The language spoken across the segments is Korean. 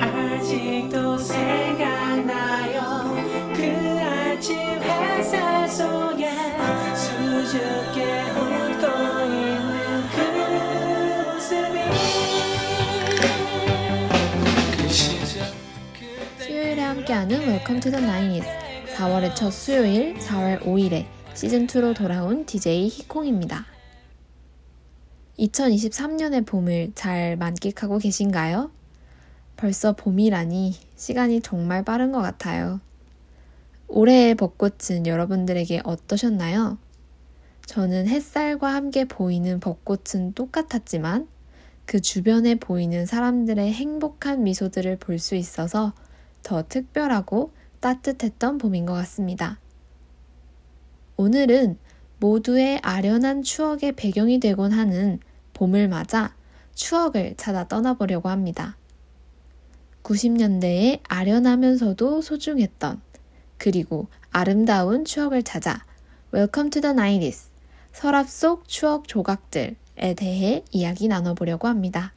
아직도 생각나요 그 아침 햇살 속에 수줍게 웃고 있는 그 모습이 수요일에 함께하는 Welcome to the 90's 4월의 첫 수요일 4월 5일에 시즌2로 돌아온 DJ 히콩입니다. 2023년의 봄을 잘 만끽하고 계신가요? 벌써 봄이라니 시간이 정말 빠른 것 같아요. 올해의 벚꽃은 여러분들에게 어떠셨나요? 저는 햇살과 함께 보이는 벚꽃은 똑같았지만 그 주변에 보이는 사람들의 행복한 미소들을 볼 수 있어서 더 특별하고 따뜻했던 봄인 것 같습니다. 오늘은 모두의 아련한 추억의 배경이 되곤 하는 봄을 맞아 추억을 찾아 떠나보려고 합니다. 90년대에 아련하면서도 소중했던 그리고 아름다운 추억을 찾아 Welcome to the 90s 서랍 속 추억 조각들에 대해 이야기 나눠보려고 합니다.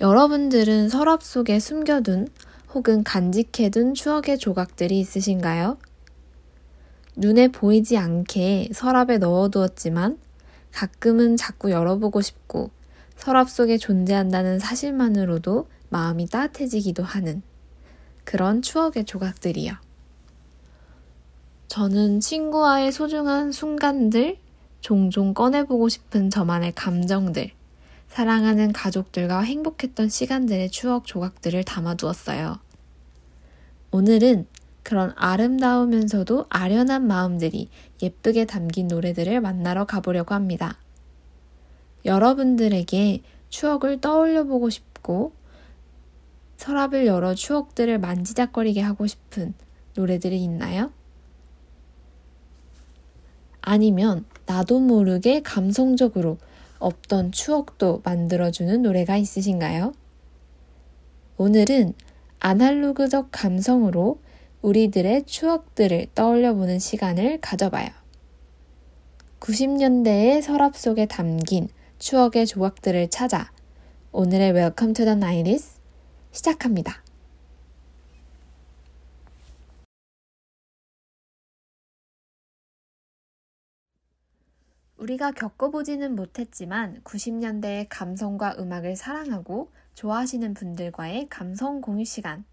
여러분들은 서랍 속에 숨겨둔 혹은 간직해둔 추억의 조각들이 있으신가요? 눈에 보이지 않게 서랍에 넣어두었지만 가끔은 자꾸 열어보고 싶고 서랍 속에 존재한다는 사실만으로도 마음이 따뜻해지기도 하는 그런 추억의 조각들이요. 저는 친구와의 소중한 순간들, 종종 꺼내보고 싶은 저만의 감정들, 사랑하는 가족들과 행복했던 시간들의 추억 조각들을 담아두었어요. 오늘은 그런 아름다우면서도 아련한 마음들이 예쁘게 담긴 노래들을 만나러 가보려고 합니다. 여러분들에게 추억을 떠올려 보고 싶고 서랍을 열어 추억들을 만지작거리게 하고 싶은 노래들이 있나요? 아니면 나도 모르게 감성적으로 없던 추억도 만들어주는 노래가 있으신가요? 오늘은 아날로그적 감성으로 우리들의 추억들을 떠올려 보는 시간을 가져봐요. 90년대의 서랍 속에 담긴 추억의 조각들을 찾아 오늘의 Welcome to the 90s 시작합니다. 우리가 겪어보지는 못했지만 90년대의 감성과 음악을 사랑하고 좋아하시는 분들과의 감성 공유 시간.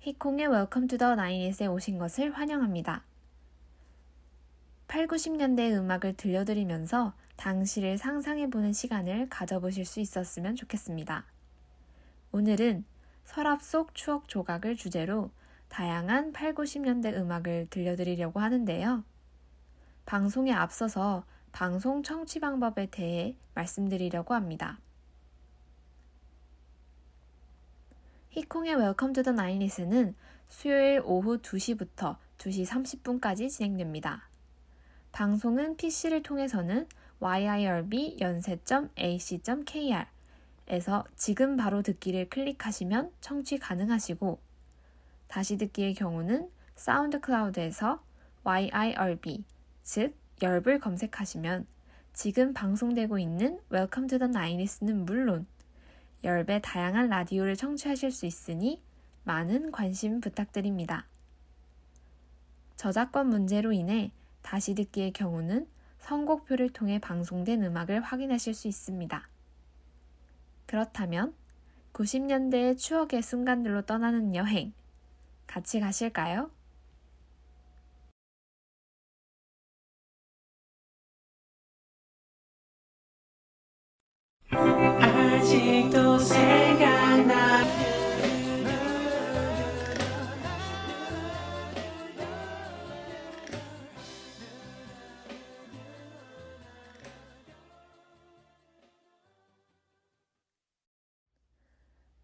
히콩의 Welcome to the 90s에 오신 것을 환영합니다. 8, 90년대의 음악을 들려드리면서 당시를 상상해보는 시간을 가져보실 수 있었으면 좋겠습니다. 오늘은 서랍 속 추억 조각을 주제로 다양한 8, 90년대 음악을 들려드리려고 하는데요. 방송에 앞서서 방송 청취 방법에 대해 말씀드리려고 합니다. 히콩의 Welcome to the 90's는 수요일 오후 2시부터 2시 30분까지 진행됩니다. 방송은 PC를 통해서는 yirb.yonsei.ac.kr 에서 지금 바로 듣기를 클릭하시면 청취 가능하시고 다시 듣기의 경우는 SoundCloud에서 yirb 즉 열불 검색하시면 지금 방송되고 있는 Welcome to the 90's는 물론 열불의 다양한 라디오를 청취하실 수 있으니 많은 관심 부탁드립니다. 저작권 문제로 인해 다시 듣기의 경우는 선곡표를 통해 방송된 음악을 확인하실 수 있습니다. 그렇다면 90년대의 추억의 순간들로 떠나는 여행 같이 가실까요?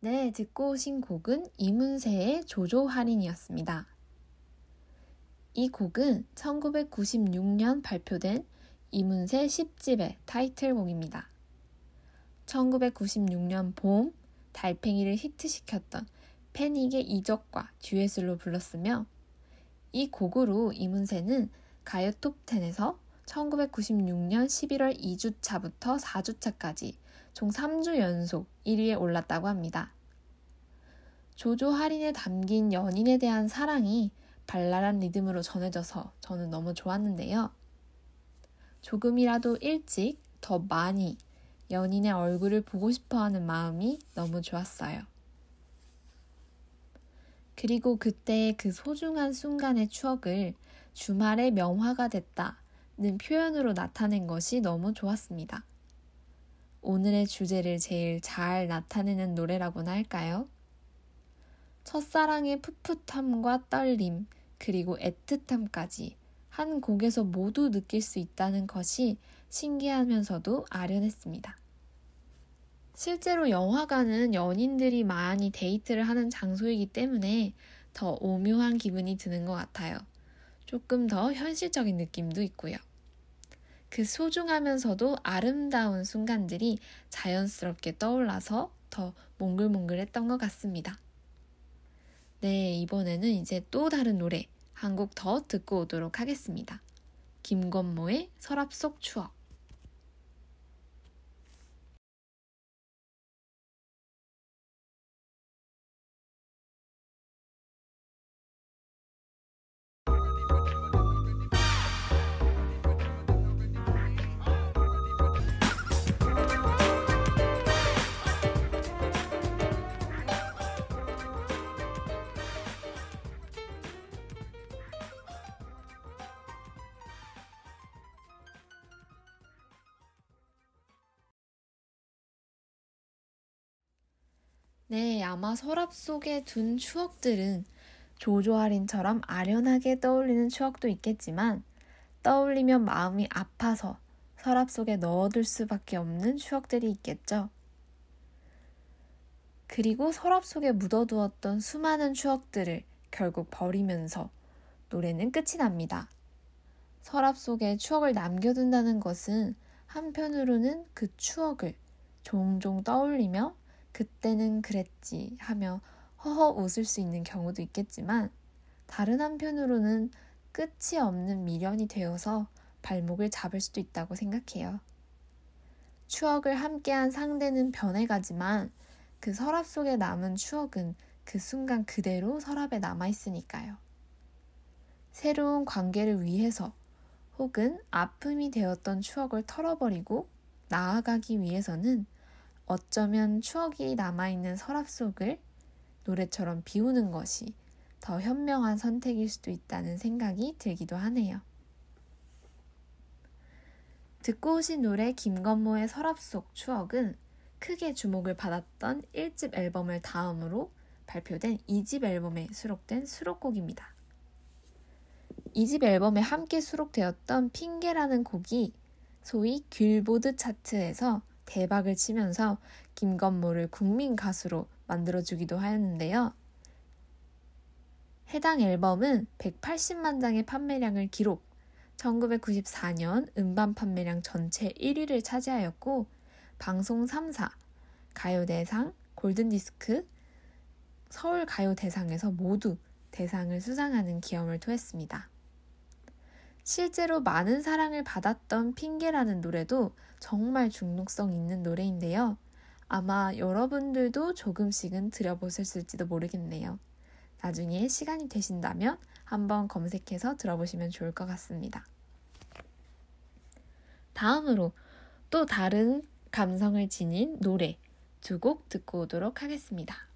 네, 듣고 오신 곡은 이문세의 조조 할인이었습니다. 이 곡은 1996년 발표된 이문세 10집의 타이틀곡입니다. 1996년 봄 달팽이를 히트시켰던 패닉의 이적과 듀엣으로 불렀으며 이 곡으로 이문세는 가요 톱10에서 1996년 11월 2주차부터 4주차까지 총 3주 연속 1위에 올랐다고 합니다. 조조 할인에 담긴 연인에 대한 사랑이 발랄한 리듬으로 전해져서 저는 너무 좋았는데요. 조금이라도 일찍 더 많이 연인의 얼굴을 보고 싶어 하는 마음이 너무 좋았어요. 그리고 그때의 그 소중한 순간의 추억을 주말에 명화가 됐다는 표현으로 나타낸 것이 너무 좋았습니다. 오늘의 주제를 제일 잘 나타내는 노래라고나 할까요? 첫사랑의 풋풋함과 떨림, 그리고 애틋함까지 한 곡에서 모두 느낄 수 있다는 것이 신기하면서도 아련했습니다. 실제로 영화관은 연인들이 많이 데이트를 하는 장소이기 때문에 더 오묘한 기분이 드는 것 같아요. 조금 더 현실적인 느낌도 있고요. 그 소중하면서도 아름다운 순간들이 자연스럽게 떠올라서 더 몽글몽글했던 것 같습니다. 네, 이번에는 이제 또 다른 노래 한 곡 더 듣고 오도록 하겠습니다. 김건모의 서랍 속 추억. 네, 아마 서랍 속에 둔 추억들은 조조할인처럼 아련하게 떠올리는 추억도 있겠지만 떠올리면 마음이 아파서 서랍 속에 넣어둘 수밖에 없는 추억들이 있겠죠. 그리고 서랍 속에 묻어두었던 수많은 추억들을 결국 버리면서 노래는 끝이 납니다. 서랍 속에 추억을 남겨둔다는 것은 한편으로는 그 추억을 종종 떠올리며 그때는 그랬지 하며 허허 웃을 수 있는 경우도 있겠지만 다른 한편으로는 끝이 없는 미련이 되어서 발목을 잡을 수도 있다고 생각해요. 추억을 함께한 상대는 변해가지만 그 서랍 속에 남은 추억은 그 순간 그대로 서랍에 남아있으니까요. 새로운 관계를 위해서 혹은 아픔이 되었던 추억을 털어버리고 나아가기 위해서는 어쩌면 추억이 남아있는 서랍 속을 노래처럼 비우는 것이 더 현명한 선택일 수도 있다는 생각이 들기도 하네요. 듣고 오신 노래 김건모의 서랍 속 추억은 크게 주목을 받았던 1집 앨범을 다음으로 발표된 2집 앨범에 수록된 수록곡입니다. 2집 앨범에 함께 수록되었던 핑계라는 곡이 소위 귤보드 차트에서 대박을 치면서 김건모를 국민 가수로 만들어주기도 하였는데요. 해당 앨범은 180만 장의 판매량을 기록, 1994년 음반 판매량 전체 1위를 차지하였고, 방송 3사, 가요대상, 골든디스크, 서울가요대상에서 모두 대상을 수상하는 기염을 토했습니다. 실제로 많은 사랑을 받았던 핑계라는 노래도 정말 중독성 있는 노래인데요. 아마 여러분들도 조금씩은 들어보셨을지도 모르겠네요. 나중에 시간이 되신다면 한번 검색해서 들어보시면 좋을 것 같습니다. 다음으로 또 다른 감성을 지닌 노래 두 곡 듣고 오도록 하겠습니다.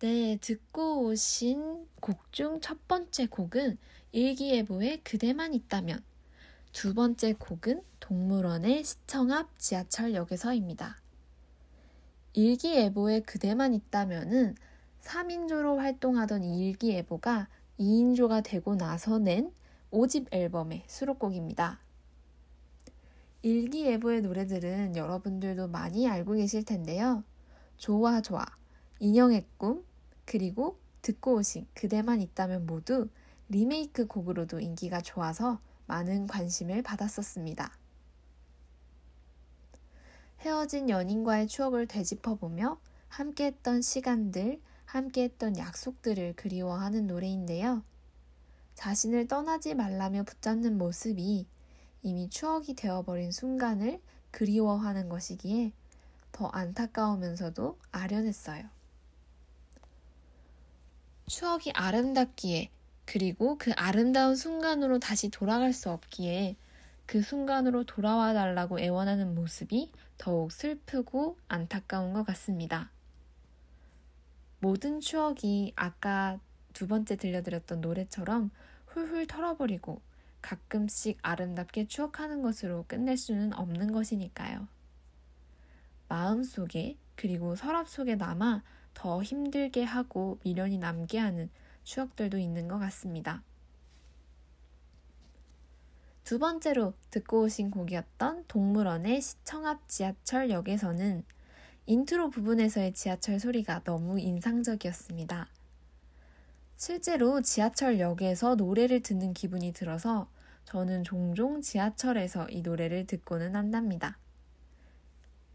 네, 듣고 오신 곡 중 첫 번째 곡은 일기예보의 그대만 있다면, 두 번째 곡은 동물원의 시청 앞 지하철역에서입니다. 일기예보의 그대만 있다면은 3인조로 활동하던 이 일기예보가 2인조가 되고 나서 낸 5집 앨범의 수록곡입니다. 일기예보의 노래들은 여러분들도 많이 알고 계실 텐데요. 좋아 좋아, 인형의 꿈, 그리고 듣고 오신 그대만 있다면 모두 리메이크 곡으로도 인기가 좋아서 많은 관심을 받았었습니다. 헤어진 연인과의 추억을 되짚어보며 함께했던 시간들, 함께했던 약속들을 그리워하는 노래인데요. 자신을 떠나지 말라며 붙잡는 모습이 이미 추억이 되어버린 순간을 그리워하는 것이기에 더 안타까우면서도 아련했어요. 추억이 아름답기에 그리고 그 아름다운 순간으로 다시 돌아갈 수 없기에 그 순간으로 돌아와 달라고 애원하는 모습이 더욱 슬프고 안타까운 것 같습니다. 모든 추억이 아까 두 번째 들려드렸던 노래처럼 훌훌 털어버리고 가끔씩 아름답게 추억하는 것으로 끝낼 수는 없는 것이니까요. 마음 속에 그리고 서랍 속에 남아 더 힘들게 하고 미련이 남게 하는 추억들도 있는 것 같습니다. 두 번째로 듣고 오신 곡이었던 동물원의 시청 앞 지하철역에서는 인트로 부분에서의 지하철 소리가 너무 인상적이었습니다. 실제로 지하철역에서 노래를 듣는 기분이 들어서 저는 종종 지하철에서 이 노래를 듣고는 한답니다.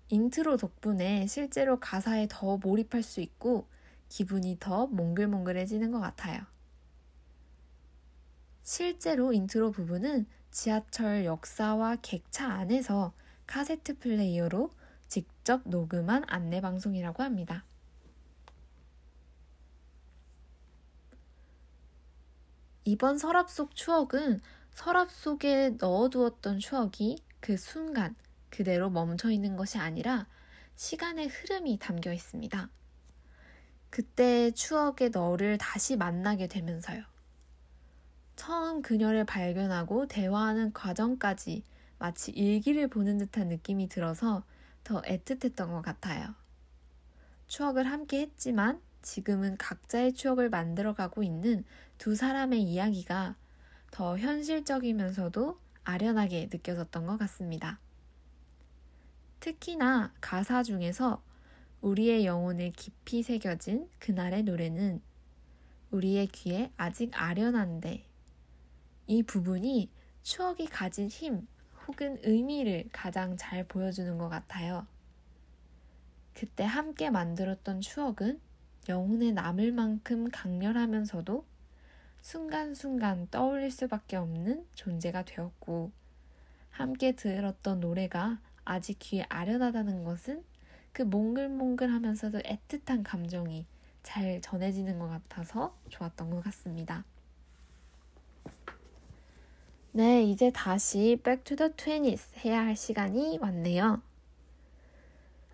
인트로 덕분에 실제로 가사에 더 몰입할 수 있고 기분이 더 몽글몽글해지는 것 같아요. 실제로 인트로 부분은 지하철 역사와 객차 안에서 카세트 플레이어로 직접 녹음한 안내 방송이라고 합니다. 이번 서랍 속 추억은 서랍 속에 넣어두었던 추억이 그 순간 그대로 멈춰 있는 것이 아니라 시간의 흐름이 담겨 있습니다. 그때 추억의 너를 다시 만나게 되면서요. 처음 그녀를 발견하고 대화하는 과정까지 마치 일기를 보는 듯한 느낌이 들어서 더 애틋했던 것 같아요. 추억을 함께 했지만 지금은 각자의 추억을 만들어가고 있는 두 사람의 이야기가 더 현실적이면서도 아련하게 느껴졌던 것 같습니다. 특히나 가사 중에서 우리의 영혼에 깊이 새겨진 그날의 노래는 우리의 귀에 아직 아련한데 이 부분이 추억이 가진 힘 혹은 의미를 가장 잘 보여주는 것 같아요. 그때 함께 만들었던 추억은 영혼에 남을 만큼 강렬하면서도 순간순간 떠올릴 수밖에 없는 존재가 되었고, 함께 들었던 노래가 아직 귀에 아련하다는 것은 그 몽글몽글 하면서도 애틋한 감정이 잘 전해지는 것 같아서 좋았던 것 같습니다. 네, 이제 다시 Back to the 20s 해야 할 시간이 왔네요.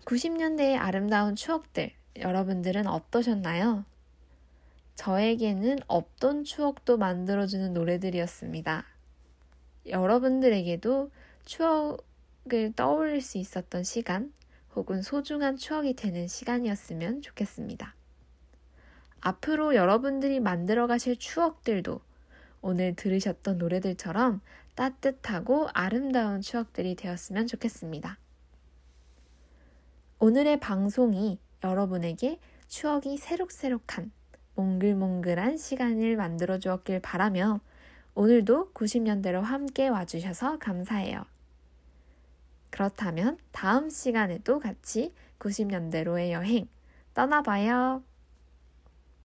90년대의 아름다운 추억들, 여러분들은 어떠셨나요? 저에게는 없던 추억도 만들어주는 노래들이었습니다. 여러분들에게도 추억을 떠올릴 수 있었던 시간 혹은 소중한 추억이 되는 시간이었으면 좋겠습니다. 앞으로 여러분들이 만들어 가실 추억들도 오늘 들으셨던 노래들처럼 따뜻하고 아름다운 추억들이 되었으면 좋겠습니다. 오늘의 방송이 여러분에게 추억이 새록새록한 몽글몽글한 시간을 만들어 주었길 바라며 오늘도 90년대로 함께 와주셔서 감사해요. 그렇다면 다음 시간에도 같이 90년대로의 여행 떠나봐요.